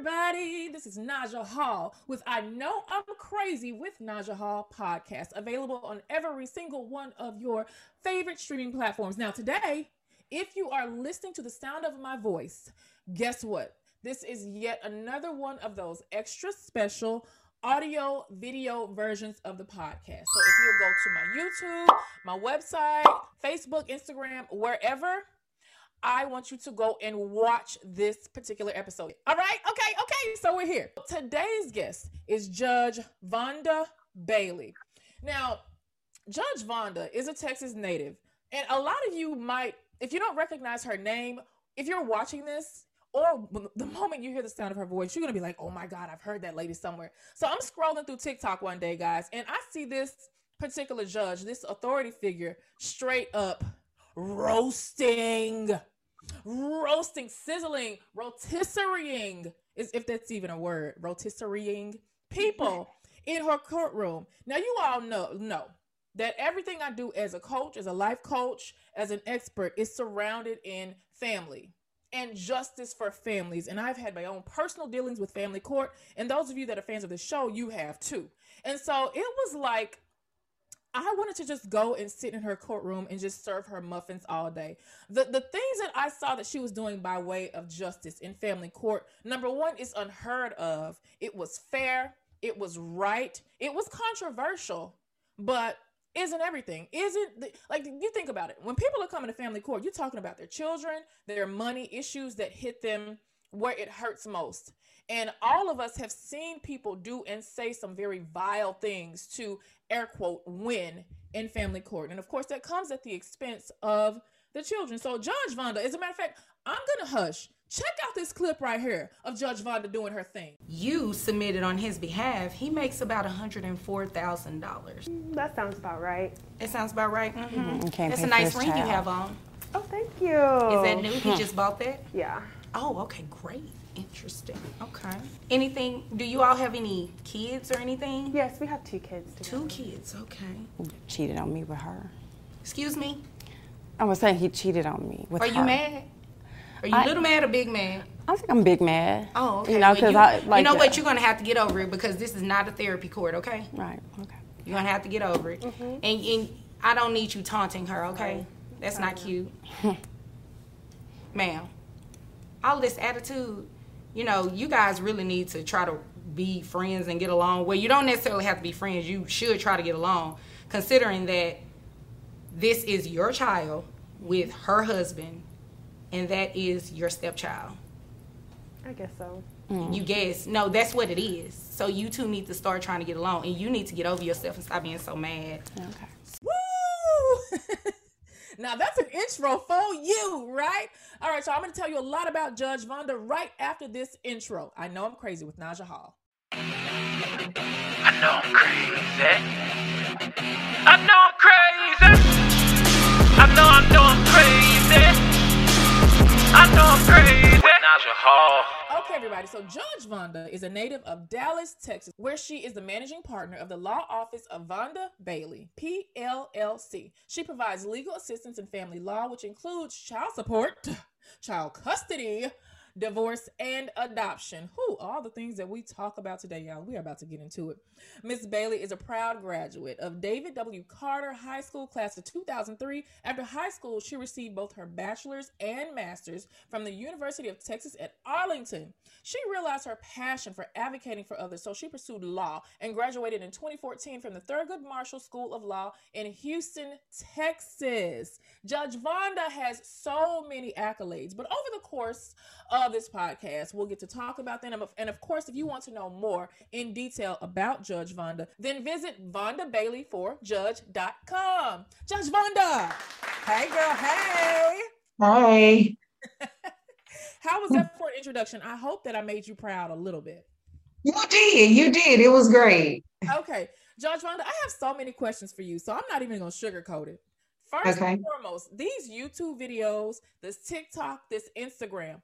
everybody. This is Naja Hall with I Know I'm Crazy with Naja Hall podcast, available on every single one of your favorite streaming platforms. Now, today, if you are listening to the sound of my voice, guess what? This is yet another one of those extra special audio video versions of the podcast. So if you'll go to my YouTube, my website, Facebook, Instagram, wherever, I want you to go and watch this particular episode. All right? Okay, okay. So we're here. Today's guest is Judge Vonda Bailey. Now, Judge Vonda is a Texas native, and a lot of you might, if you don't recognize her name, if you're watching this, or the moment you hear the sound of her voice, you're gonna be like, oh my God, I've heard that lady somewhere. So I'm scrolling through TikTok one day, guys, and I see this particular judge, this authority figure, straight up roasting, roasting, sizzling, rotisserieing, is if that's even a word, rotisserieing people in her courtroom. Now you all know know that everything I do as a coach, as a life coach, as an expert is surrounded in family and justice for families. And I've had my own personal dealings with family court. And those of you that are fans of the show, you have too. And so it was like I wanted to just go and sit in her courtroom and just serve her muffins all day. The the things that I saw that she was doing by way of justice in family court, number one, is unheard of. It was fair, it was right, it was controversial, but isn't everything? Isn't the, like you think about it. When people are coming to family court you're talking about their children their money issues that hit them where it hurts most. And all of us have seen people do and say some very vile things to air quote win in family court and of course that comes at the expense of the children so judge vonda as a matter of fact i'm gonna hush Check out this clip right here of Judge Vonda doing her thing. You submitted on his behalf. He makes about $104,000. That sounds about right. It sounds about right? Mm-hmm. Mm-hmm. That's a nice ring child. you have on. Oh, thank you. Is that new? He just bought that? Yeah. Oh, okay, great. Interesting. Okay. Anything? Do you all have any kids or anything? Yes, we have two kids. Together. Two kids. Okay. Cheated on me with her. Excuse me. I was saying he cheated on me with Are her. you mad? Are you I, little mad or big mad? I think I'm big mad. Oh, okay. You know, because I like. You know what? You're gonna have to get over it because this is not a therapy court, okay? Right. Okay. You're gonna have to get over it, mm-hmm. and, and I don't need you taunting her, okay? Right. That's not cute, ma'am. All this attitude, you know, you guys really need to try to be friends and get along. Well, you don't necessarily have to be friends. You should try to get along, considering that this is your child with her husband and that is your stepchild. I guess so. Mm. You guess. No, that's what it is. So you two need to start trying to get along and you need to get over yourself and stop being so mad. Okay. Woo! now that's an intro for you, right? All right, so I'm going to tell you a lot about Judge Vonda right after this intro. I know I'm crazy with Naja Hall. I know I'm crazy. I know I'm crazy. I know I know I'm crazy. I know I'm crazy. Naja Hall. Okay, everybody. So Judge Vonda is a native of Dallas, Texas, where she is the managing partner of the law office of Vonda Bailey, PLLC. She provides legal assistance in family law, which includes child support, child custody, divorce, and adoption. Who all the things that we talk about today, y'all. We are about to get into it. Miss Bailey is a proud graduate of David W. Carter High School class of 2003. After high school, she received both her bachelor's and master's from the University of Texas at Arlington. She realized her passion for advocating for others, so she pursued law and graduated in 2014 from the Thurgood Marshall School of Law in Houston, Texas. Judge Vonda has so many accolades, but over the course of this podcast. We'll get to talk about them. And of course, if you want to know more in detail about Judge Vonda, then visit VondaBailey4Judge.com. Judge Vonda. Hey, girl. Hey. Hi. How was that for an introduction? I hope that I made you proud a little bit. You did. You did. It was great. Okay. Judge Vonda, I have so many questions for you, so I'm not even going to sugarcoat it. First okay. and foremost, these YouTube videos, this TikTok, this Instagram.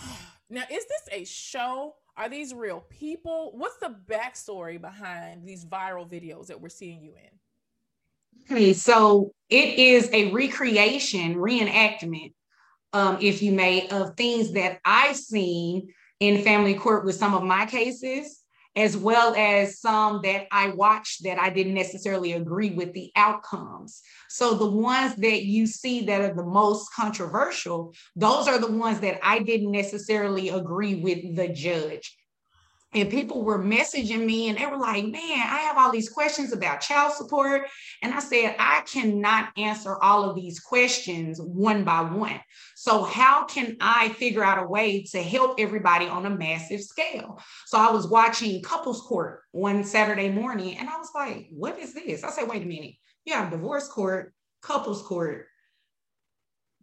Now, is this a show? Are these real people? What's the backstory behind these viral videos that we're seeing you in? Okay, so it is a recreation, reenactment, um, if you may, of things that I've seen in family court with some of my cases, as well as some that I watched that I didn't necessarily agree with the outcomes. So the ones that you see that are the most controversial, those are the ones that I didn't necessarily agree with the judge. And people were messaging me and they were like, man, I have all these questions about child support. And I said, I cannot answer all of these questions one by one. So, how can I figure out a way to help everybody on a massive scale? So, I was watching Couples Court one Saturday morning and I was like, what is this? I said, wait a minute. You have divorce court, couples court,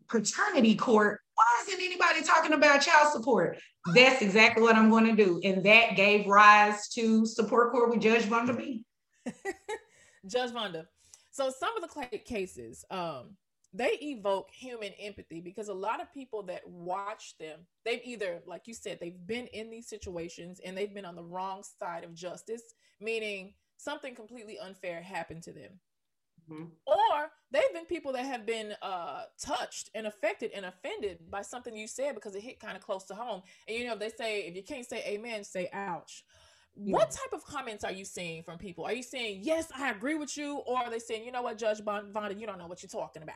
paternity court. Why isn't anybody talking about child support? That's exactly what I'm going to do. And that gave rise to support court with Judge Vonda B. Judge Vonda. So some of the cases, um, they evoke human empathy because a lot of people that watch them, they've either, like you said, they've been in these situations and they've been on the wrong side of justice, meaning something completely unfair happened to them. Mhm. Or they've been people that have been uh, touched and affected and offended by something you said because it hit kind of close to home. And you know, they say if you can't say amen, say ouch. What type of comments are you seeing from people? Are you saying, yes, I agree with you? Or are they saying, you know what, Judge Von- Vonda, you don't know what you're talking about?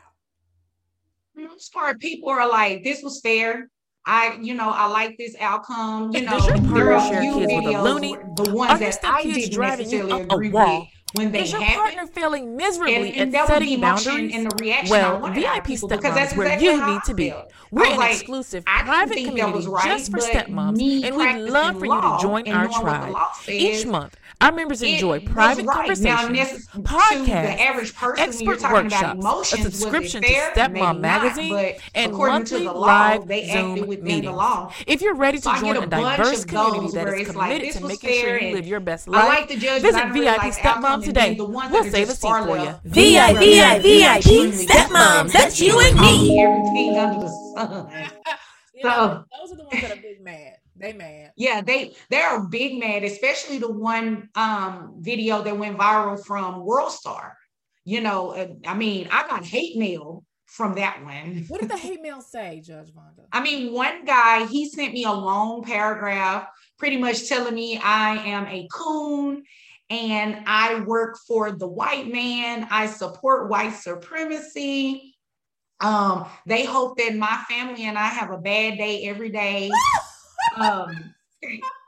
most part, people are like, this was fair. I, you know, I like this outcome. You know, Does your there partner are a few kids with a videos loony? where- the ones Are that I didn't driving you necessarily up a agree wall? with when they Is your partner failing miserably And, and the setting boundaries? and the reaction. Well, wanted out of VIP because that's where exactly you need to be. We're an like, exclusive private community right, just for stepmoms, and we'd love for you to join our and knowing what the tribe. Each month, our members it enjoy was private right. Now, conversations, necess- to the podcasts, average person, expert talking about workshops, a emotions, was it subscription to Stepmom not, Magazine, and according to monthly the law, live they acted Zoom within meetings. the law. If you're ready to So join get a a diverse community that is that where is it's like, committed to making sure you live your best I life, like the judge, visit I VIP like Stepmom today. the We'll save a seat for you. left, VIP, they're VIP, extremely stepmoms, that's you and me. Everything under the sun. You know, So- those are the ones that are big mad. They mad. Yeah, they they are big mad, especially the one um video that went viral from World Star. You know, uh, I mean, I got hate mail from that one. What did the hate mail say, Judge Vonda? I mean, one guy, he sent me a long paragraph pretty much telling me I am a coon and I work for the white man. I support white supremacy. Um, they hope that my family and I have a bad day every day. Um,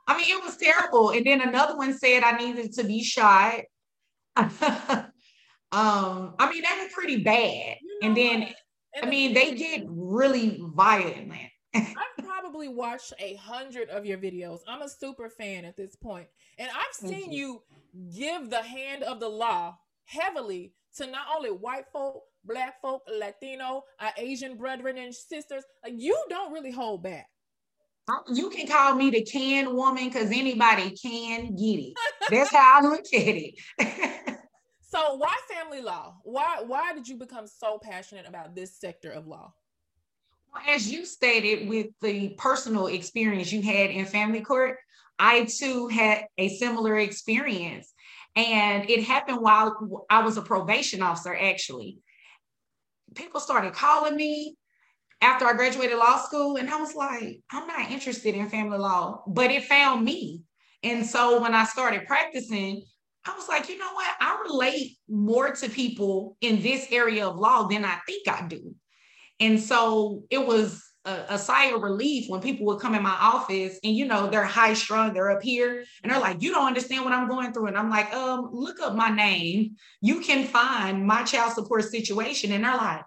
I mean, it was terrible. And then another one said I needed to be shot. um, I mean, they were pretty bad. You know And then. And I mean, they get really violent. I've probably watched a hundred of your videos. I'm a super fan at this point, and I've seen you. you give the hand of the law heavily to not only white folk, black folk, Latino, our Asian brethren and sisters. Like you don't really hold back. Uh, you can call me the can woman because anybody can get it. That's how I look at it. So why family law? Why why did you become so passionate about this sector of law? Well, As you stated, with the personal experience you had in family court, I too had a similar experience. And it happened while I was a probation officer, actually. People started calling me after I graduated law school, and I was like, I'm not interested in family law, but it found me. And so when I started practicing, I was like, you know what? I relate more to people in this area of law than I think I do. And so it was a, a sigh of relief when people would come in my office and, you know, they're high strung, they're up here and they're like, you don't understand what I'm going through. And I'm like, um, look up my name. You can find my child support situation. And they're like,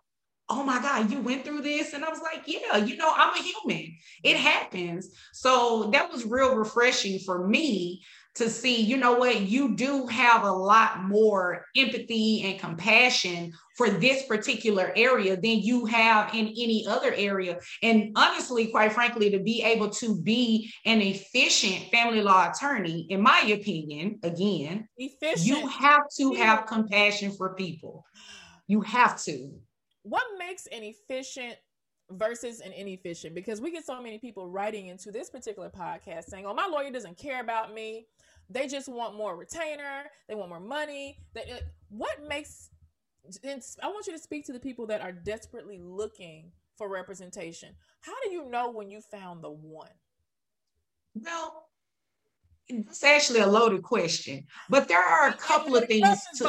oh my God, you went through this? And I was like, yeah, you know, I'm a human. It happens. So that was real refreshing for me to see, you know what, you do have a lot more empathy and compassion for this particular area than you have in any other area. And honestly, quite frankly, to be able to be an efficient family law attorney, in my opinion, again, Efficient. you have to have compassion for people. You have to. What makes an efficient versus an inefficient? Because we get so many people writing into this particular podcast saying oh my lawyer doesn't care about me. They just want more retainer. They want more money. What makes i want you to speak to the people that are desperately looking for representation. How do you know when you found the one? Well, it's actually a loaded question, but there are a couple of things to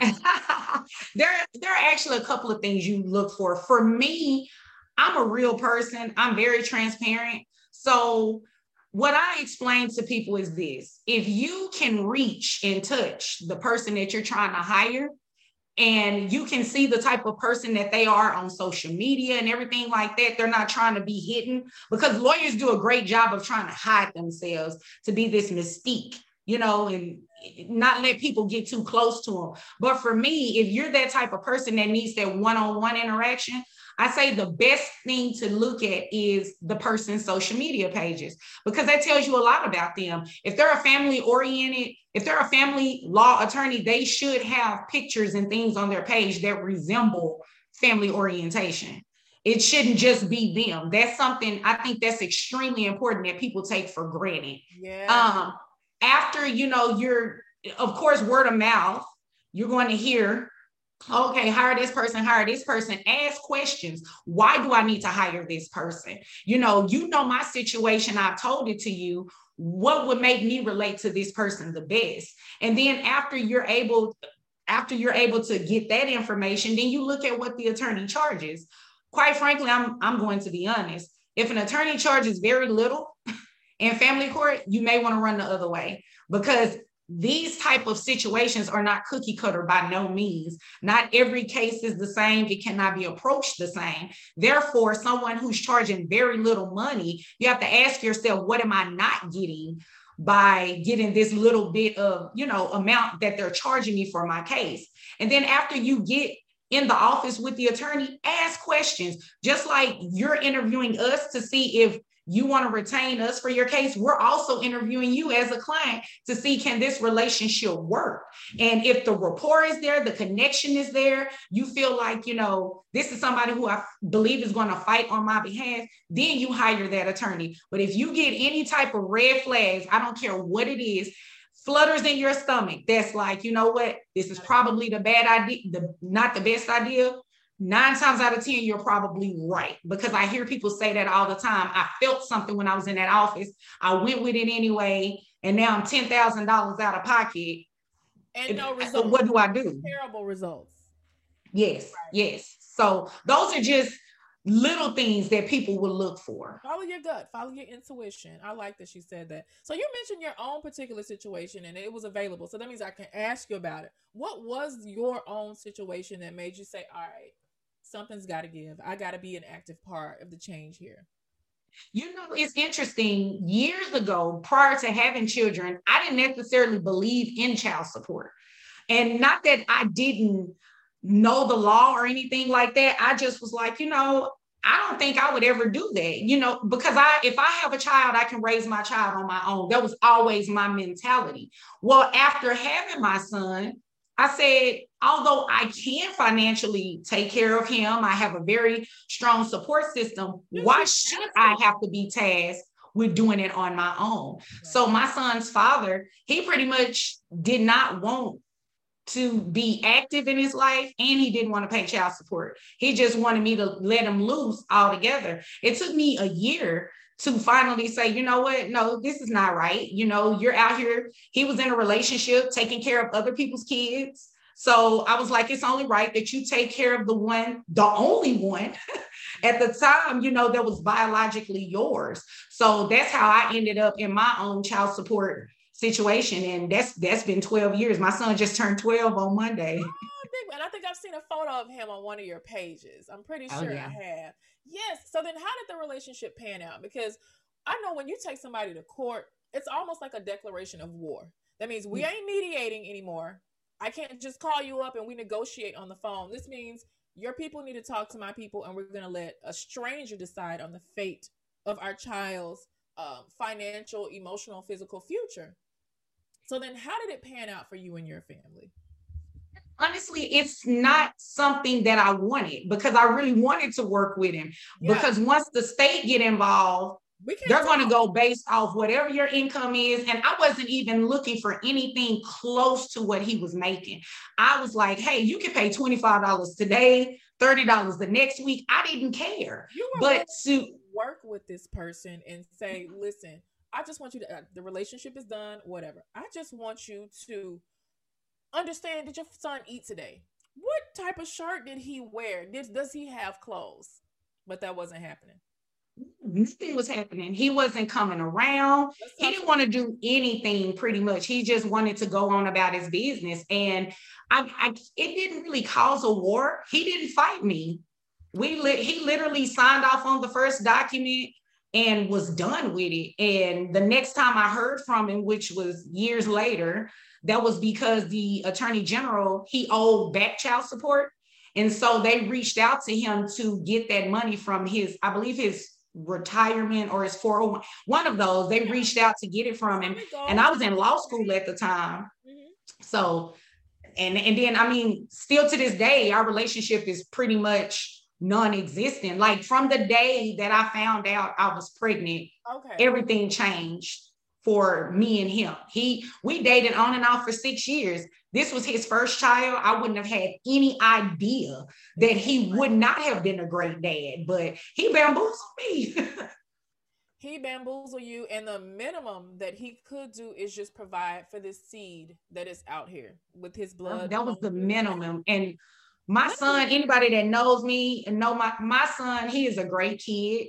there, there are actually a couple of things you look for. For me, I'm a real person. I'm very transparent. So what I explain to people is this: if you can reach and touch the person that you're trying to hire, and you can see the type of person that they are on social media and everything like that. They're not trying to be hidden because lawyers do a great job of trying to hide themselves to be this mystique, you know, and not let people get too close to them. But for me, if you're that type of person that needs that one on one interaction, I say the best thing to look at is the person's social media pages because that tells you a lot about them. If they're a family oriented, if they're a family law attorney, they should have pictures and things on their page that resemble family orientation. It shouldn't just be them. That's something I think that's extremely important that people take for granted. Yeah. Um, after you know, you're of course word of mouth, you're going to hear okay, hire this person, hire this person, ask questions. Why do I need to hire this person? You know, you know my situation, I've told it to you. What would make me relate to this person the best? And then after you're able, after you're able to get that information, then you look at what the attorney charges. Quite frankly, I'm I'm going to be honest. If an attorney charges very little in family court, you may want to run the other way because these type of situations are not cookie cutter by no means. Not every case is the same. It cannot be approached the same. Therefore someone who's charging very little money you have to ask yourself what am i not getting by getting this little bit of you know amount that they're charging me for my case? And then after you get in the office with the attorney ask questions. Just like you're interviewing us to see if you want to retain us for your case, we're also interviewing you as a client to see can this relationship work? And if the rapport is there, the connection is there, you feel like, you know, this is somebody who I believe is going to fight on my behalf, then you hire that attorney. But if you get any type of red flags, I don't care what it is, flutters in your stomach, that's like, you know what, this is probably the bad idea, the not the best idea nine times out of 10, you're probably right because I hear people say that all the time. I felt something when I was in that office. I went with it anyway. And now I'm $10,000 out of pocket. And no results. So What do I do? Terrible results. Yes, right. yes. So those are just little things that people will look for. Follow your gut, follow your intuition. I like that she said that. So you mentioned your own particular situation and it was available. So that means I can ask you about it. What was your own situation that made you say, all right, something's got to give. I got to be an active part of the change here. You know, it's interesting. Years ago, prior to having children, I didn't necessarily believe in child support. And not that I didn't know the law or anything like that. I just was like, you know, I don't think I would ever do that, you know, because I if I have a child, I can raise my child on my own. That was always my mentality. Well, after having my son, I said, although I can financially take care of him, I have a very strong support system. Why should I have to be tasked with doing it on my own? So, my son's father, he pretty much did not want to be active in his life and he didn't want to pay child support. He just wanted me to let him loose altogether. It took me a year to finally say, you know what? No, this is not right. You know, you're out here. He was in a relationship taking care of other people's kids. So I was like, it's only right that you take care of the one, the only one at the time, you know, that was biologically yours. So that's how I ended up in my own child support situation. And that's that's been 12 years. My son just turned 12 on Monday. Oh, and I think I've seen a photo of him on one of your pages. I'm pretty Oh, sure yeah. I have. Yes. So then how did the relationship pan out? Because I know when you take somebody to court, it's almost like a declaration of war. That means we Mm. ain't mediating anymore. I can't just call you up and we negotiate on the phone. This means your people need to talk to my people, and we're going to let a stranger decide on the fate of our child's um, financial, emotional, physical future. So then, how did it pan out for you and your family? honestly, it's not something that I wanted because I really wanted to work with him. Yeah. Because once the state get involved, they're going to go based off whatever your income is. And I wasn't even looking for anything close to what he was making. I was like, hey, you can pay $25 today, $30 the next week. I didn't care. You were But to work with this person and say, listen, I just want you to. Uh, the relationship is done. Whatever. I just want you to understand. Did your son eat today? What type of shirt did he wear? Did, does he have clothes? But that wasn't happening. Nothing was happening. He wasn't coming around. He didn't want to do anything pretty much. He just wanted to go on about his business. And I, I it didn't really cause a war. He didn't fight me. We lit he literally signed off on the first document and was done with it. And the next time I heard from him, which was years later, that was because the attorney general he owed back child support. And so they reached out to him to get that money from his, I believe his retirement or his 401, one of those. They reached out to get it from him. There we go. And I was in law school at the time. Mhm. So, and and then I mean, still to this day, our relationship is pretty much non-existent. Like from the day that I found out I was pregnant, Okay. everything changed for me and him. He we dated on and off for six years. This was his first child. I wouldn't have had any idea that he would not have been a great dad, but he bamboozled me. he bamboozle you, and the minimum that he could do is just provide for this seed that is out here with his blood. that was the minimum. And my son, anybody that knows me and know my my son, he is a great kid.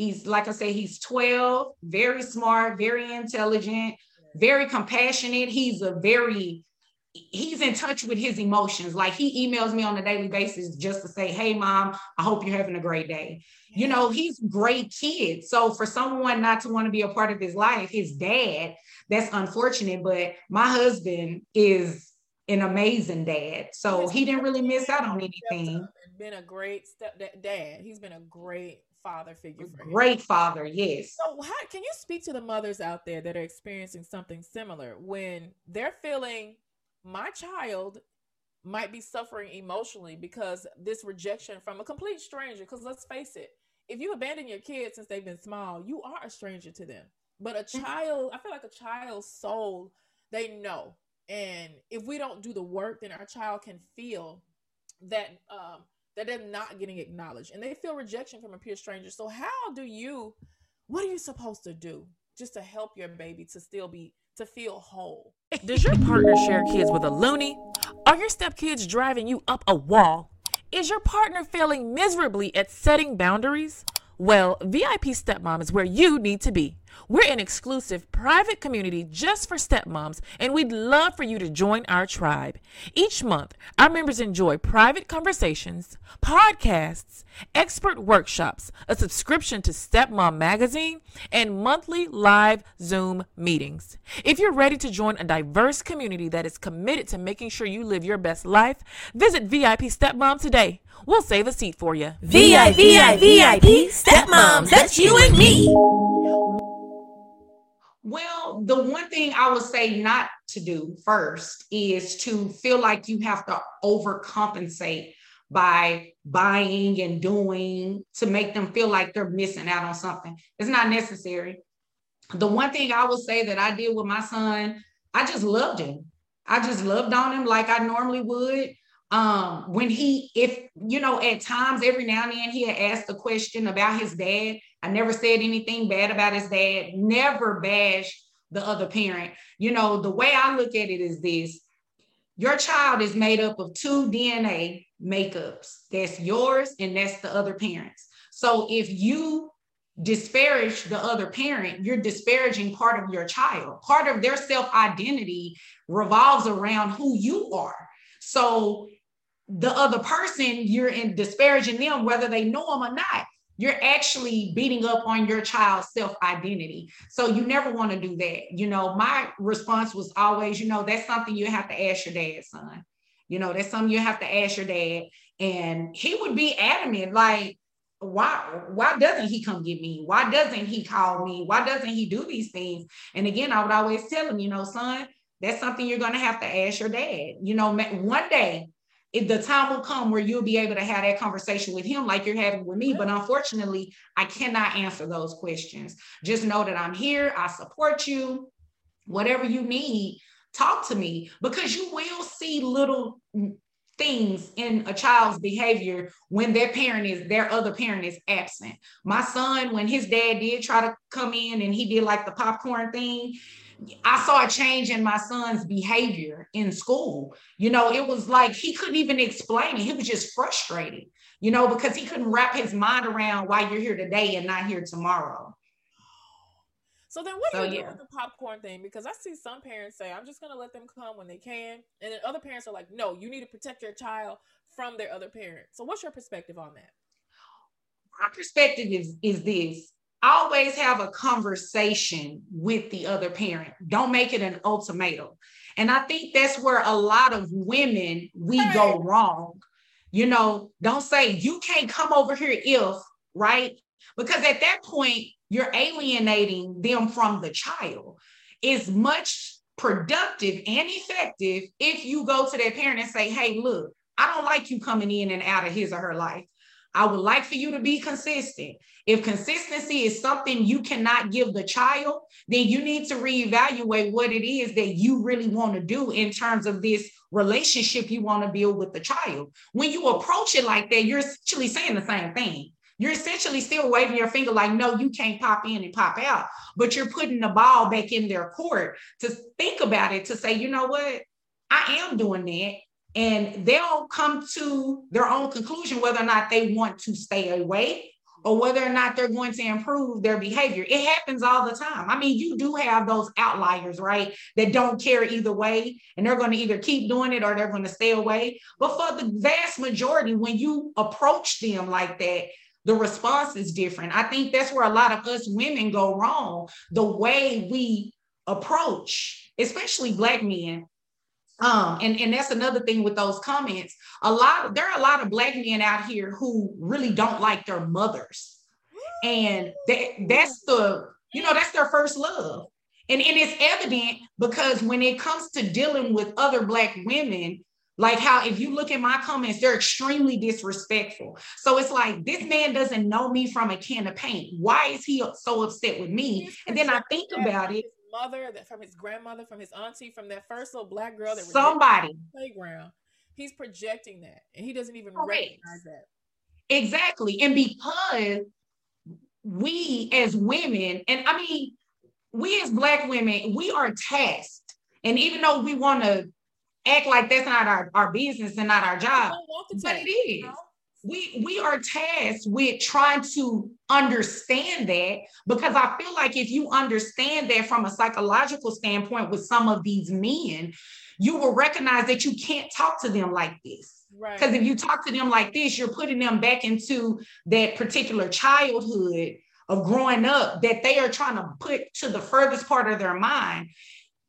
He's like I say, he's 12, very smart, very intelligent, very compassionate. He's a very he's in touch with his emotions. Like he emails me on a daily basis just to say, "Hey mom, I hope you're having a great day." You know, he's great kid. So for someone not to want to be a part of his life, his dad, that's unfortunate, but my husband is an amazing dad. So he didn't really miss out on anything. Been a great step dad. He's been a great father figure. Great father, yes. So, how can you speak to the mothers out there that are experiencing something similar when they're feeling my child might be suffering emotionally because this rejection from a complete stranger? Because let's face it, if you abandon your kids since they've been small, you are a stranger to them. But a mm. child, I feel like a child's soul, they know. And if we don't do the work, then our child can feel that um, that they're not getting acknowledged, and they feel rejection from a peer stranger. So, how do you? What are you supposed to do just to help your baby to still be to feel whole? Does your partner share kids with a loony? Are your stepkids driving you up a wall? Is your partner failing miserably at setting boundaries? Well, VIP Stepmom is where you need to be. We're an exclusive private community just for stepmoms, and we'd love for you to join our tribe. Each month, our members enjoy private conversations, podcasts, expert workshops, a subscription to Stepmom Magazine, and monthly live Zoom meetings. If you're ready to join a diverse community that is committed to making sure you live your best life, visit VIP Stepmom today. We'll save a seat for you. VIP, VIP, stepmoms, that's you and me. Well, the one thing I would say not to do first is to feel like you have to overcompensate by buying and doing to make them feel like they're missing out on something. It's not necessary. The one thing I would say that I did with my son, I just loved him. I just loved on him like I normally would. Um, when he, if you know, at times every now and then he had asked a question about his dad. I never said anything bad about his dad, never bashed the other parent. You know, the way I look at it is this your child is made up of two DNA makeups that's yours and that's the other parents. So if you disparage the other parent, you're disparaging part of your child. Part of their self identity revolves around who you are. So the other person, you're in disparaging them, whether they know them or not. You're actually beating up on your child's self identity. So you never want to do that. You know, my response was always, you know, that's something you have to ask your dad, son. You know, that's something you have to ask your dad. And he would be adamant, like, why why doesn't he come get me why doesn't he call me why doesn't he do these things and again i would always tell him you know son that's something you're going to have to ask your dad you know one day if the time will come where you'll be able to have that conversation with him like you're having with me but unfortunately i cannot answer those questions. Just know that i'm here i support you. Whatever you need talk to me because you will see little things in a child's behavior when their parent is their other parent is absent. My son, when his dad did try to come in and he did like the popcorn thing, I saw a change in my son's behavior in school. You know, it was like he couldn't even explain it. He was just frustrated, you know, because he couldn't wrap his mind around why you're here today and not here tomorrow. So then, what do So, you do yeah. with the popcorn thing? Because I see some parents say, "I'm just going to let them come when they can," and then other parents are like, "No, you need to protect your child from their other parent." So, what's your perspective on that? my perspective is is this always have a conversation with the other parent don't make it an ultimatum and i think that's where a lot of women we go wrong you know don't say you can't come over here if right because at that point you're alienating them from the child it's much productive and effective if you go to that parent and say hey look i don't like you coming in and out of his or her life I would like for you to be consistent. If consistency is something you cannot give the child, then you need to reevaluate what it is that you really want to do in terms of this relationship you want to build with the child. When you approach it like that, you're essentially saying the same thing. You're essentially still waving your finger like, no, you can't pop in and pop out, but you're putting the ball back in their court to think about it, to say, you know what? I am doing that and they'll come to their own conclusion whether or not they want to stay away or whether or not they're going to improve their behavior. It happens all the time. I mean, you do have those outliers, right? That don't care either way, and they're going to either keep doing it or they're going to stay away. But for the vast majority, when you approach them like that, the response is different. I think that's where a lot of us women go wrong. The way we approach, especially Black men, um, and, and that's another thing with those comments. A lot there are a lot of black men out here who really don't like their mothers. And that, that's the, you know, that's their first love. And, and it's evident because when it comes to dealing with other black women, like how if you look at my comments, they're extremely disrespectful. So it's like this man doesn't know me from a can of paint. Why is he so upset with me? He's And then I think about it. his Mother, from his grandmother, from his auntie, from that first little black girl that was Somebody. on the playground. He's projecting that, and he doesn't even Correct. recognize that. Exactly. And because we as women, and I mean, we as Black women, we are tasked. And even though we want to act like that's not our, our business and not our job, but it know? We, we are tasked with trying to understand that because I feel like if you understand that from a psychological standpoint with some of these men, you will recognize that you can't talk to them like this. Right. Because if you talk to them like this, you're putting them back into that particular childhood of growing up that they are trying to put to the furthest part of their mind.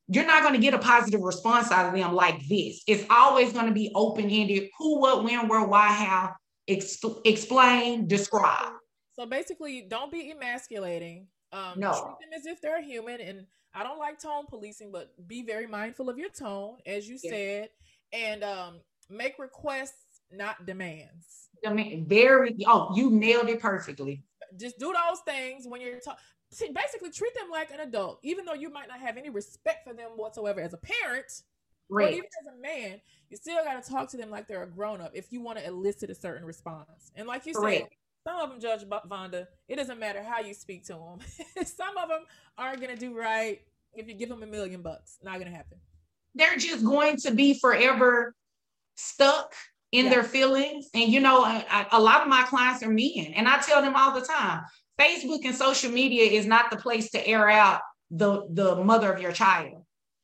You're not going to get a positive response out of them like this. It's always going to be open ended who, what, when, where, why, how, exp- explain, describe. So basically, don't be emasculating. Um, No. Treat them as if they're human. And I don't like tone policing, but be very mindful of your tone, as you Yeah. said, and um, make requests, not demands. I mean, very, oh, you nailed it perfectly. Just do those things when you're talking. Basically, treat them like an adult, even though you might not have any respect for them whatsoever as a parent. Or Right. even as a man, you still got to talk to them like they're a grown up if you want to elicit a certain response. And like you said, Correct. some of them, Judge Vonda, it doesn't matter how you speak to them. some of them aren't going to do right if you give them a million bucks. Not going to happen. they're just going to be forever stuck in Yeah. their feelings. And you know, I, I- a lot of my clients are men, and I tell them all the time: Facebook and social media is not the place to air out the the mother of your child.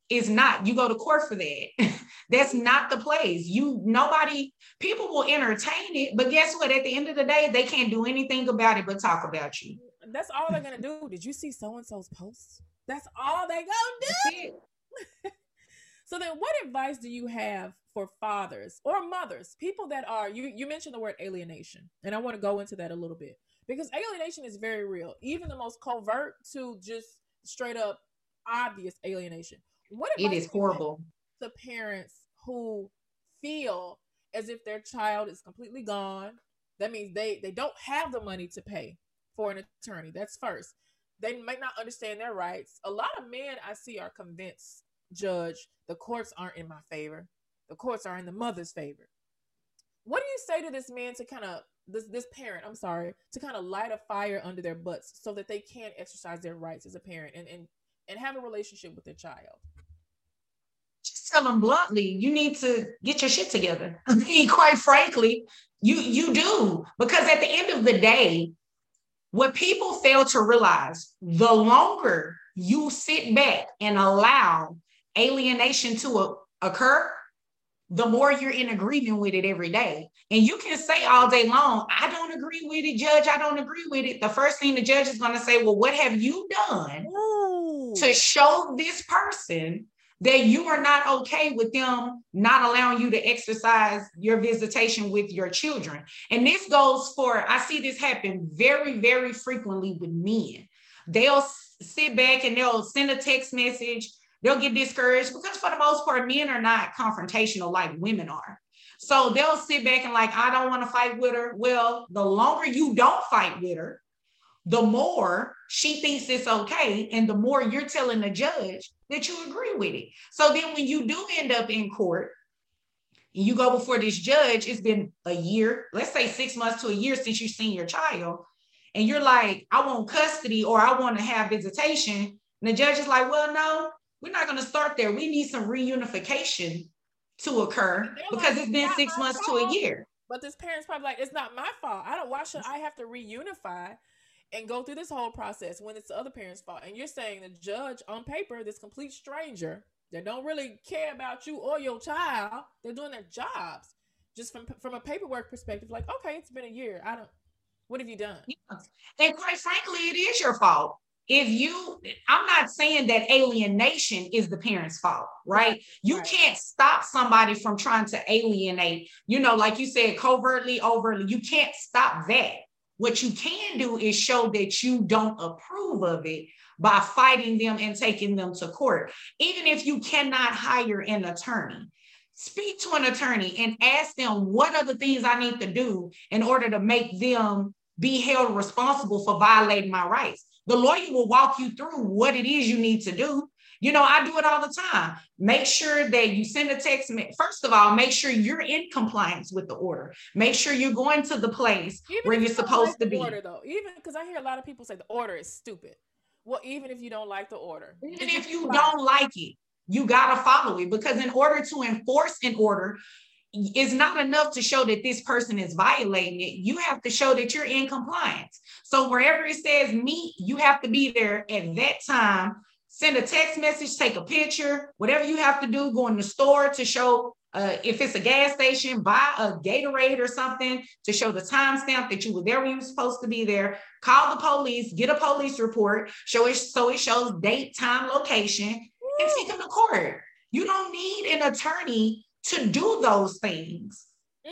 It's not. You go to court for that. That's not the place. You nobody. People will entertain it, but guess what? At the end of the day, they can't do anything about it but talk about you. That's all they're going to do. Did you see so and so's post? That's all they to do. So then what advice do you have for fathers or mothers, people that are you you mentioned the word alienation, and I want to go into that a little bit because alienation is very real, even the most covert to just straight up obvious alienation. What It is do you have horrible. to parents who feel as if their child is completely gone? That means they they don't have the money to pay for an attorney. That's first. They might not understand their rights. A lot of men I see are convinced, judge, the courts aren't in my favor. The courts are in the mother's favor. what do you say to this man to kind of this this parent? I'm sorry to kind of light a fire under their butts so that they can exercise their rights as a parent and and and have a relationship with their child. just tell them bluntly, you need to get your shit together. I mean, quite frankly, you you do because at the end of the day, what people fail to realize, the longer you sit back and allow alienation to occur, the more you're in agreement with it every day. And you can say all day long, I don't agree with it, judge. I don't agree with it. The first thing the judge is going to say, Well, what have you done Ooh. to show this person that you are not okay with them not allowing you to exercise your visitation with your children. And this goes for, I see this happen very, very frequently with men. They'll sit back and they'll send a text message, they'll get discouraged because, for the most part, men are not confrontational like women are. So they'll sit back and, like, I don't want to fight with her. Well, the longer you don't fight with her, the more she thinks it's okay, and the more you're telling the judge that you agree with it. So then, when you do end up in court, and you go before this judge, it's been a year, let's say six months to a year since you've seen your child, and you're like, I want custody or I want to have visitation. And the judge is like, Well, no, we're not going to start there. We need some reunification to occur because like, it's been six months to a year. But this parent's probably like, it's not my fault. I don't. Why should I have to reunify and go through this whole process when it's the other parent's fault? And you're saying the judge on paper, this complete stranger that don't really care about you or your child, they're doing their jobs. Just from from a paperwork perspective, like, okay, it's been a year. I don't. What have you done? And quite frankly, it is your fault. If you, I'm not saying that alienation is the parent's fault, right? You right. can't stop somebody from trying to alienate, you know, like you said, covertly, overtly. You can't stop that. What you can do is show that you don't approve of it by fighting them and taking them to court. Even if you cannot hire an attorney, speak to an attorney and ask them what are the things I need to do in order to make them be held responsible for violating my rights. The lawyer will walk you through what it is you need to do. You know, I do it all the time. Make sure that you send a text. First of all, make sure you're in compliance with the order. Make sure you're going to the place Even where you're supposed like to the be. Order though, even because I hear a lot of people say the order is stupid. Well, even if you don't like the order, Even if you don't like it, you got to follow it because in order to enforce an order, it's not enough to show that this person is violating it. You have to show that you're in compliance. So wherever it says meet, you have to be there at that time. Send a text message, take a picture, whatever you have to do. Go in the store to show uh, if it's a gas station, buy a Gatorade or something to show the timestamp that you were there when you were supposed to be there. Call the police, get a police report, show it so it shows date, time, location, and take them to court. You don't need an attorney to do those things.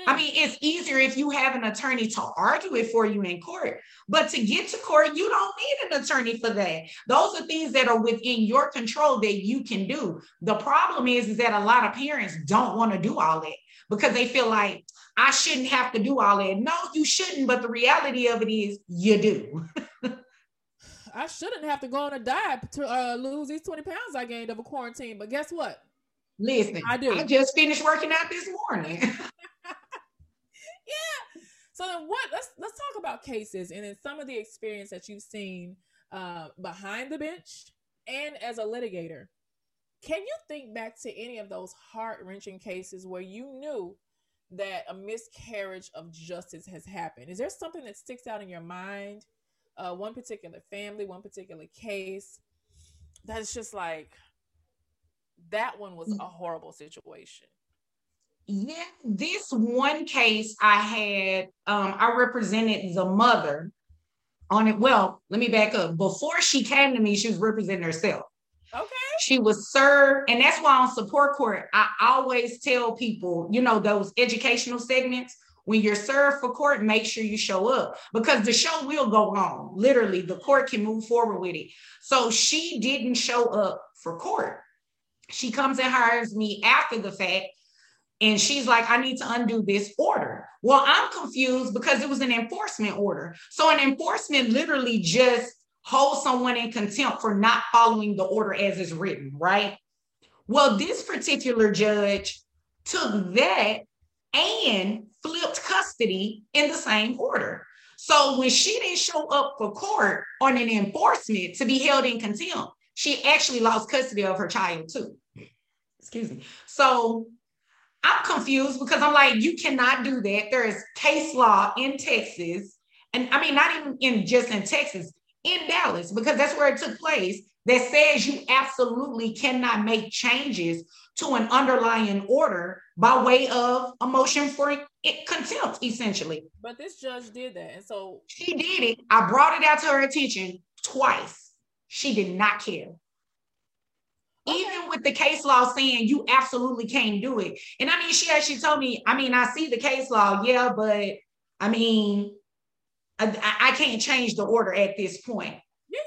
I Mm. mean, it's easier if you have an attorney to argue it for you in court, but to get to court, you don't need an attorney for that. Those are things that are within your control that you can do. The problem is, is that a lot of parents don't want to do all that because they feel like I shouldn't have to do all that. No, you shouldn't. But the reality of it is, you do. I shouldn't have to go on a diet to uh, lose these 20 pounds I gained over quarantine. But guess what? Listen, I do. I just finished working out this morning. yeah. So then what let's let's talk about cases and then some of the experience that you've seen uh, behind the bench and as a litigator. Can you think back to any of those heart-wrenching cases where you knew that a miscarriage of justice has happened? Is there something that sticks out in your mind? Uh, one particular family, one particular case that's just like that one was a horrible situation. Yeah, this one case I had, um, I represented the mother on it. Well, let me back up. Before she came to me, she was representing herself. Okay. She was served, and that's why on support court, I always tell people, you know, those educational segments. When you're served for court, make sure you show up because the show will go on. Literally, the court can move forward with it. So she didn't show up for court. She comes and hires me after the fact and she's like, I need to undo this order. Well, I'm confused because it was an enforcement order. So, an enforcement literally just holds someone in contempt for not following the order as is written, right? Well, this particular judge took that and flipped custody in the same order. So when she didn't show up for court on an enforcement to be held in contempt, she actually lost custody of her child too. Excuse me. So I'm confused because I'm like, you cannot do that. There is case law in Texas, and I mean, not even in just in Texas, in Dallas, because that's where it took place, that says you absolutely cannot make changes to an underlying order by way of a motion for it- contempt, essentially. But this judge did that, and so She did it. I brought it out to her attention twice. She did not care. Even with the case law saying you absolutely can't do it. And I mean, she actually told me, I mean, I see the case law, yeah, but I mean, I, I- can't change the order at this point.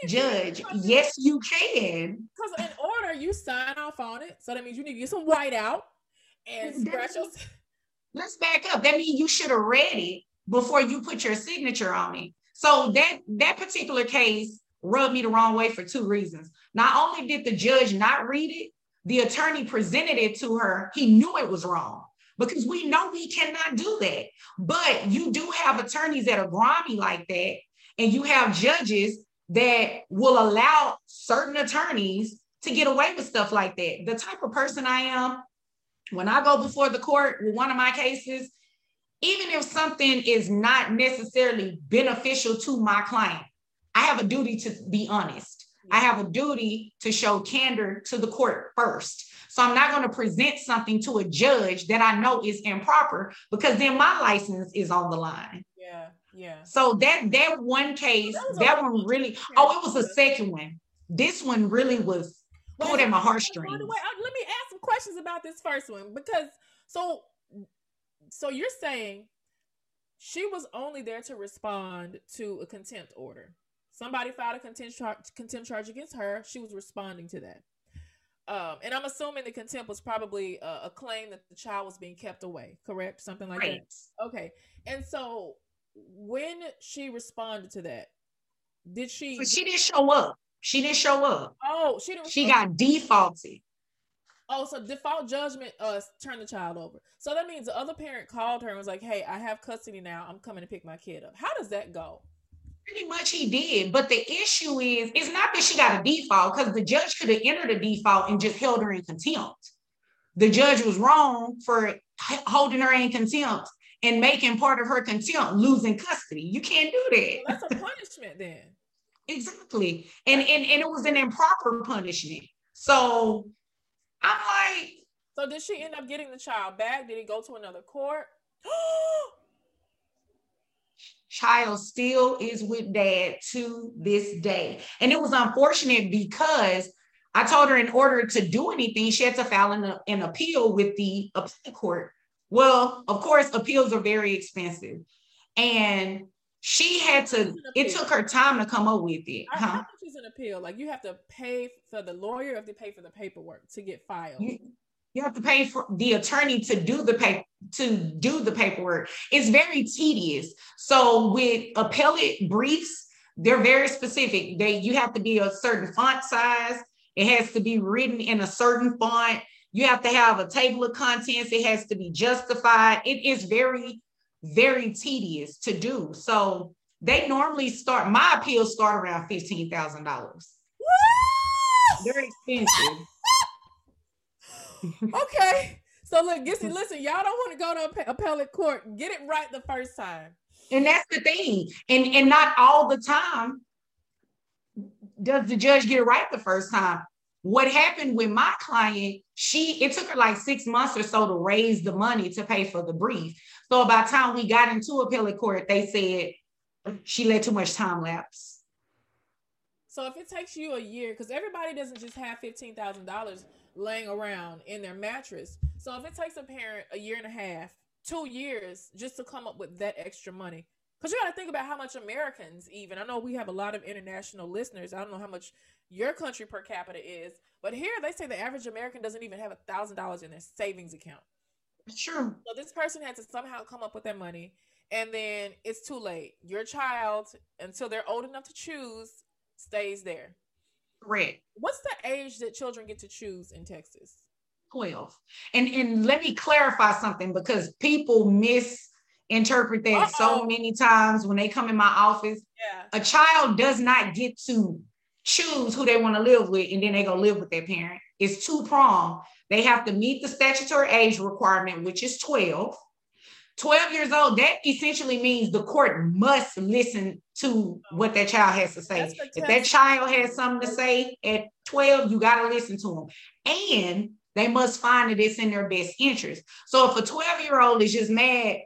Judge, yes, you can. Because in order, you sign off on it, so that means you need to get some white out and scratch your. Let's back up. That means you should have read it before you put your signature on it. So that that particular case rubbed me the wrong way for two reasons. Not only did the judge not read it, the attorney presented it to her. He knew it was wrong because we know we cannot do that. But you do have attorneys that are grimy like that, and you have judges that will allow certain attorneys to get away with stuff like that. The type of person I am, when I go before the court with one of my cases, even if something is not necessarily beneficial to my client, I have a duty to be honest. I have a duty to show candor to the court first. So I'm not going to present something to a judge that I know is improper because then my license is on the line. Yeah, yeah. So that that one case, That that one really, oh, it was a second one. This one really was pulled at my heartstrings. wait, wait, uh, let me ask some questions about this first one because so so you're saying she was only there to respond to a contempt order. Somebody filed a contempt charge, contempt charge against her. She was responding to that. Um, and I'm assuming the contempt was probably a, a claim that the child was being kept away, correct? Something like Right. that. Okay. And so when she responded to that, did she? She didn't show up. She didn't show up. oh, she didn't. She got defaulted. Oh, so default judgment uh turn the child over. So that means the other parent called her and was like, "Hey, I have custody now. I'm coming to pick my kid up." How does that go? Pretty much he did. But the issue is, it's not that she got a default because the judge could have entered a default and just held her in contempt. The judge was wrong for holding her in contempt and making part of her contempt losing custody. You can't do that. Well, that's a punishment then. Exactly. And, and and it was an improper punishment. So I'm like, So did she end up getting the child back? Did he go to another court? child still is with dad to this day. And it was unfortunate because I told her in order to do anything, she had to file an, an appeal with the appellate court. Well, of course, appeals are very expensive. And she had to, it took her time to come up with it. How, Huh? much is an appeal? Like you have to pay for the lawyer, you have to pay for the paperwork to get filed. You, you have to pay for the attorney to do the paper to do the paperwork. It's very tedious. So with appellate briefs, they're very specific. They you have to be a certain font size. It has to be written in a certain font. You have to have a table of contents. It has to be justified. It is very, very tedious to do. So they normally start. My appeals start around fifteen thousand dollars. They're expensive. Okay. So look, listen, listen, y'all don't want to go to appe- appellate court. Get it right the first time. And that's the thing. And and not all the time does the judge get it right the first time. What happened with my client, she it took her like six months or so to raise the money to pay for the brief. So by the time we got into appellate court, they said she let too much time lapse. So if it takes you a year, because everybody doesn't just have fifteen thousand dollars laying around in their mattress. So if it takes a parent a year and a half, two years just to come up with that extra money, because you got to think about how much Americans even. I know we have a lot of international listeners. I don't know how much your country per capita is, but here they say the average American doesn't even have a thousand dollars in their savings account. Sure. So this person had to somehow come up with that money, and then it's too late. Your child, until they're old enough to choose, stays there. Correct. What's the age that children get to choose in Texas? 12. And and let me clarify something because people misinterpret that so Uh-oh. many times when they come in my office. Yeah. A child does not get to choose who they want to live with and then they go live with their parent. It's two prong. They have to meet the statutory age requirement, which is 12. 12 years old, that essentially means the court must listen to what that child has to say. If that child has something to say at 12, you got to listen to them. And they must find that it's in their best interest. So if a 12 year old is just mad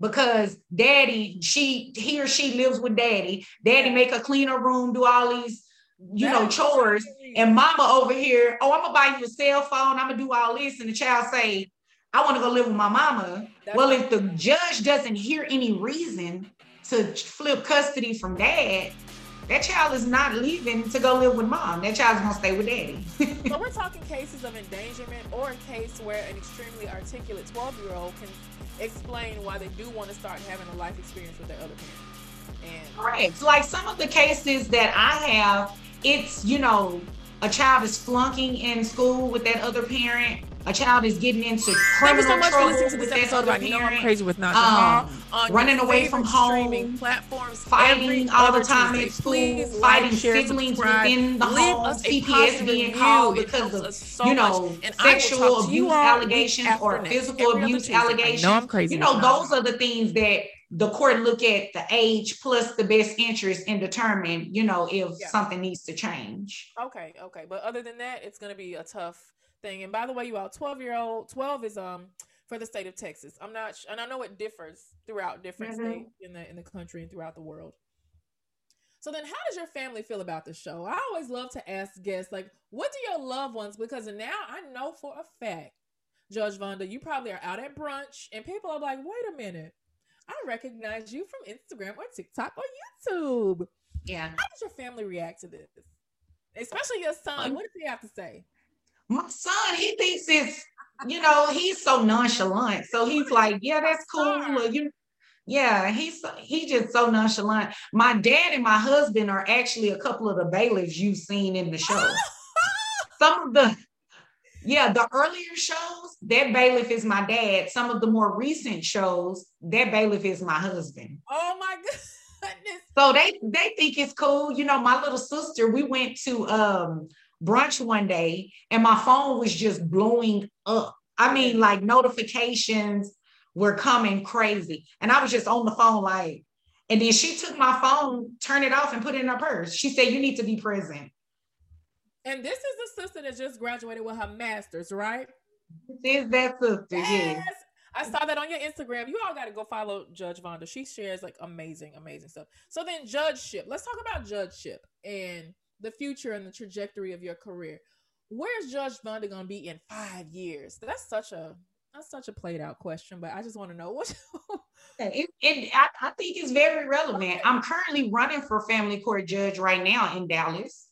because daddy, she, he or she lives with daddy, daddy make a cleaner room, do all these, you know, chores, and mama over here, oh, I'm gonna buy you a cell phone, I'm gonna do all this, and the child say, I want to go live with my mama. That's well, if the judge doesn't hear any reason to flip custody from dad, that child is not leaving to go live with mom. That child's gonna stay with daddy. So we're talking cases of endangerment or a case where an extremely articulate 12 year old can explain why they do want to start having a life experience with their other parent. And Correct. Like some of the cases that I have, it's you know, a child is flunking in school with that other parent. A child is getting into Thank you criminal so much for listening to this episode about You Know I'm. Crazy with Naja Um, Hall. running away from home, streaming platforms, fighting all the time Tuesday. at school, Please fighting like, share, siblings subscribe. within the Leave home, CPS being called because of, so you know, And I will sexual abuse allegations or physical abuse Tuesday. I know allegations. I'm crazy You know, those are the things that the court look at the age plus the best interest and determine, you know, if Yeah. something needs to change. Okay, okay. But other than that, it's gonna be a tough thing. And by the way, you all 12 year old, 12 is um for the state of Texas. I'm not sh- and I know it differs throughout different Mhm. states in the in the country and throughout the world. So then how does your family feel about the show? I always love to ask guests, like, what do your loved ones because now I know for a fact, Judge Vonda, you probably are out at brunch and people are like, wait a minute. I recognize you from Instagram or TikTok or YouTube. Yeah. How does your family react to this? Especially your son. Um, What does he have to say? My son, he thinks it's, you know, he's so nonchalant. So he's like, yeah, that's cool. Or, you, yeah, he's he just so nonchalant. My dad and my husband are actually a couple of the bailiffs you've seen in the show. Some of the, yeah, the earlier shows, that bailiff is my dad. Some of the more recent shows, that bailiff is my husband. Oh my goodness. So they they think it's cool. You know, my little sister, we went to um brunch one day and my phone was just blowing up. I mean, like notifications were coming crazy. And I was just on the phone, like, and then she took my phone, turned it off, and put it in her purse. She said, You need to be present. And this is the sister that just graduated with her master's, right? This is that sister, yeah. Yes. I saw that on your Instagram. You all got to go follow Judge Vonda. She shares like amazing, amazing stuff. So then, judgeship. Let's talk about judgeship and the future and the trajectory of your career. Where's Judge Vonda going to be in five years? That's such a that's such a played out question, but I just want to know what. It, it, I, I think it's very relevant. I'm currently running for family court judge right now in Dallas.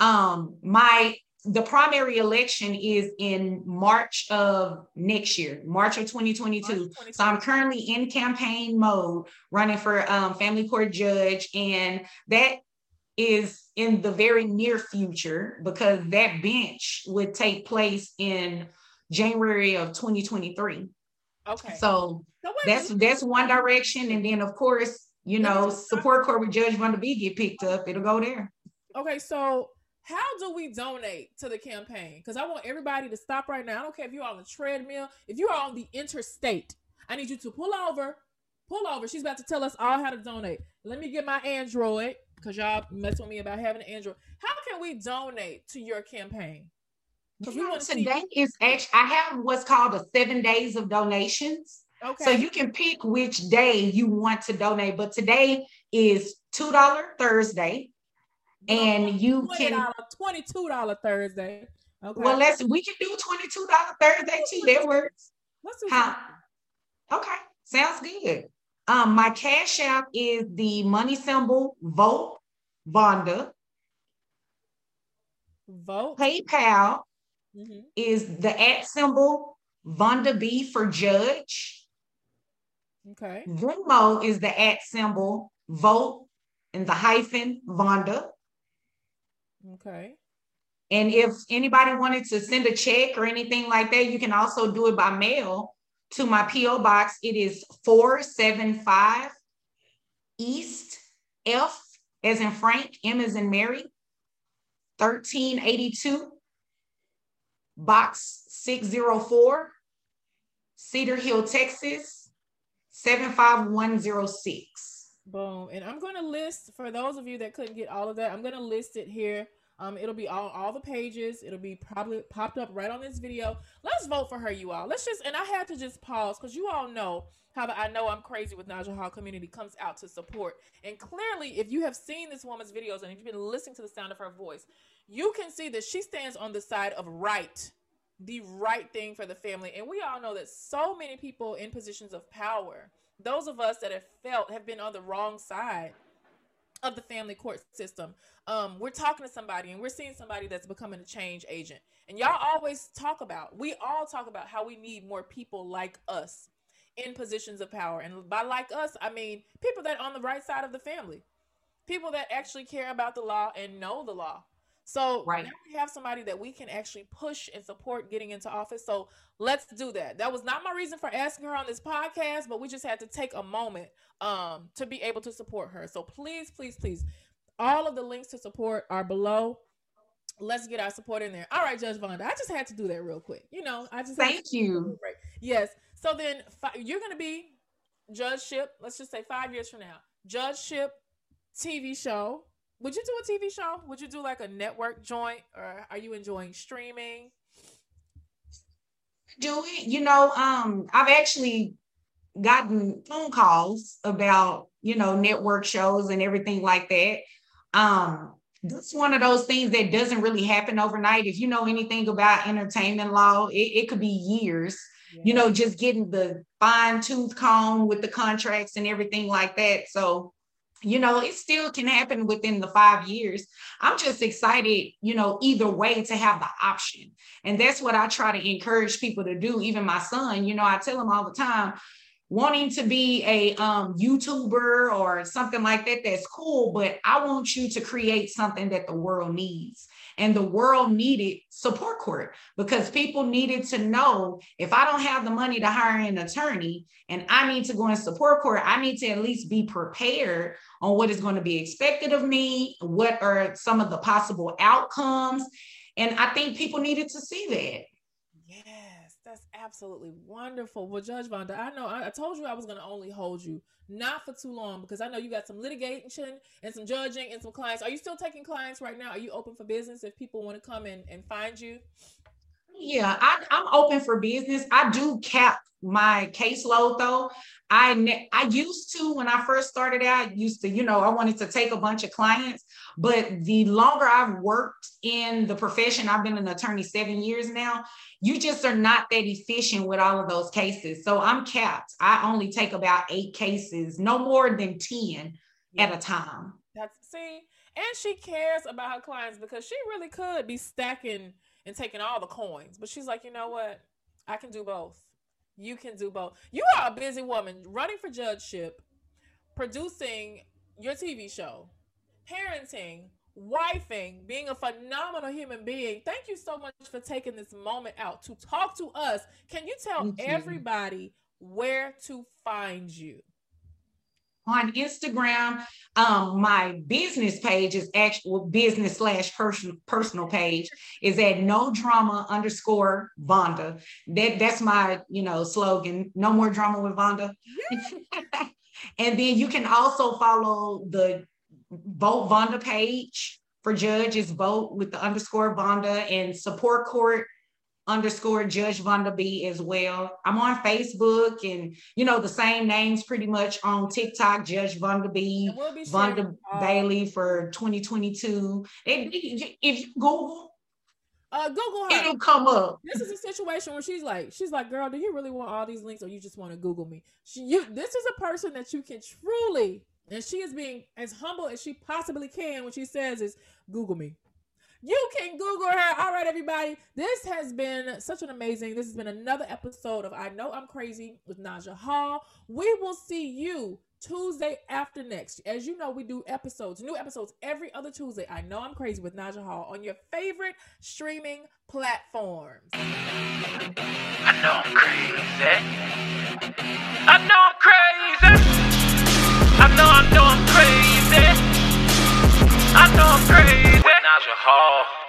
Um, my the primary election is in March of next year, March of 2022. So I'm currently in campaign mode running for um, family court judge, and that is in the very near future because that bench would take place in January of 2023. okay. So So that's that's one direction, and then of course, you know, support court with Judge Van B get picked up, it'll go there. Okay, so how do we donate to the campaign? Because I want everybody to stop right now. I don't care if you're on the treadmill, if you are on the interstate, I need you to pull over, pull over. She's about to tell us all how to donate. Let me get my Android because y'all mess with me about having an Android. How can we donate to your campaign? Because we You know, want to see. today is actually I have what's called a seven days of donations. Okay. So you can pick which day you want to donate, but today is two dollar Thursday, and you can twenty-two dollar Thursday. Okay. well let's we can do twenty two dollar Thursday too. That works. Let's do Huh? Okay, sounds good. Um, my cash app is the money symbol vote Vonda. vote. PayPal Mhm. is the at symbol Vonda B for judge. Okay. Venmo is the at symbol vote and the hyphen Vonda. Okay. And if anybody wanted to send a check or anything like that, you can also do it by mail to my P.O. box. It is 475 East F as in Frank, M as in Mary, 1382, box 604, Cedar Hill, Texas, 75106. Boom. And I'm going to list for those of you that couldn't get all of that. I'm going to list it here. Um, it'll be all all the pages. It'll be probably popped up right on this video. Let's vote for her, you all. Let's just and I had to just pause because you all know how the I know I'm crazy with Naja Hall community comes out to support. And clearly, if you have seen this woman's videos and if you've been listening to the sound of her voice, you can see that she stands on the side of right, the right thing for the family. And we all know that so many people in positions of power, those of us that have felt have been on the wrong side of the family court system. Um, we're talking to somebody and we're seeing somebody that's becoming a change agent. And y'all always talk about, we all talk about how we need more people like us in positions of power. And by like us, I mean people that on the right side of the family, people that actually care about the law and know the law. So Right. now we have somebody that we can actually push and support getting into office. So let's do that. That was not my reason for asking her on this podcast, but we just had to take a moment um to be able to support her. So please, please, please, all of the links to support are below. Let's get our support in there. All right, Judge Vonda. I just had to do that real quick. You know, I just Thank you. Right. Yes. So then fi- you're going to be judgeship. Let's just say five years from now, judgeship TV show. Would you do a TV show? Would you do like a network joint, or are you enjoying streaming? do it. You know, um, I've actually gotten phone calls about, you know, network shows and everything like that. Um, that's one of those things that doesn't really happen overnight. If you know anything about entertainment law, it, it could be years, you know, just getting the fine tooth comb with the contracts and everything like that. So, you know, it still can happen within the five years. I'm just excited, you know, either way to have the option. And that's what I try to encourage people to do. Even my son, you know, I tell him all the time, wanting to be a um, YouTuber or something like that, that's cool. But I want you to create something that the world needs. And the world needed support court because people needed to know if I don't have the money to hire an attorney and I need to go in support court, I need to at least be prepared on what is going to be expected of me, what are some of the possible outcomes. And I think people needed to see that. That's absolutely wonderful. Well, Judge Vonda, I know I, I told you I was going to only hold you not for too long because I know you got some litigation and some judging and some clients. Are you still taking clients right now? Are you open for business if people want to come and, and find you? Yeah, I, I'm open for business. I do cap my caseload though. I ne- I used to when I first started out, used to, you know, I wanted to take a bunch of clients, but the longer I've worked in the profession, I've been an attorney seven years now, you just are not that efficient with all of those cases. So I'm capped. I only take about eight cases, no more than 10 at a time. That's see, and she cares about her clients because she really could be stacking and taking all the coins, but she's like, you know what? I can do both. You can do both. You are a busy woman running for judgeship, producing your TV show, parenting, wifing, being a phenomenal human being. Thank you so much for taking this moment out to talk to us. Can you tell Thank you. everybody where to find you? On Instagram. Um, my business page is actual business slash personal page is at no drama underscore Vonda. That that's my you know slogan. No more drama with Vonda. and then you can also follow the vote Vonda page for judges. Vote with the underscore Vonda and support court underscore Judge Vonda B as well. I'm on Facebook and you know the same names pretty much on TikTok, Judge Vonda B, we'll Vonda all- Bailey for 2022. And if you Google, Uh, Google her. it'll come up. this is a situation where she's like, she's like, girl, do you really want all these links, or you just want to Google me? She, you, this is a person that you can truly, and she is being as humble as she possibly can when she says is Google me. You can Google her. All right, everybody. This has been such an amazing. This has been another episode of I Know I'm Crazy with Naja Hall. We will see you Tuesday after next. As you know, we do episodes, new episodes every other Tuesday. I know I'm crazy with Naja Hall on your favorite streaming platforms. I know I'm crazy. I know I'm crazy. I know, I know I'm crazy. I know I'm crazy. Naja Hall.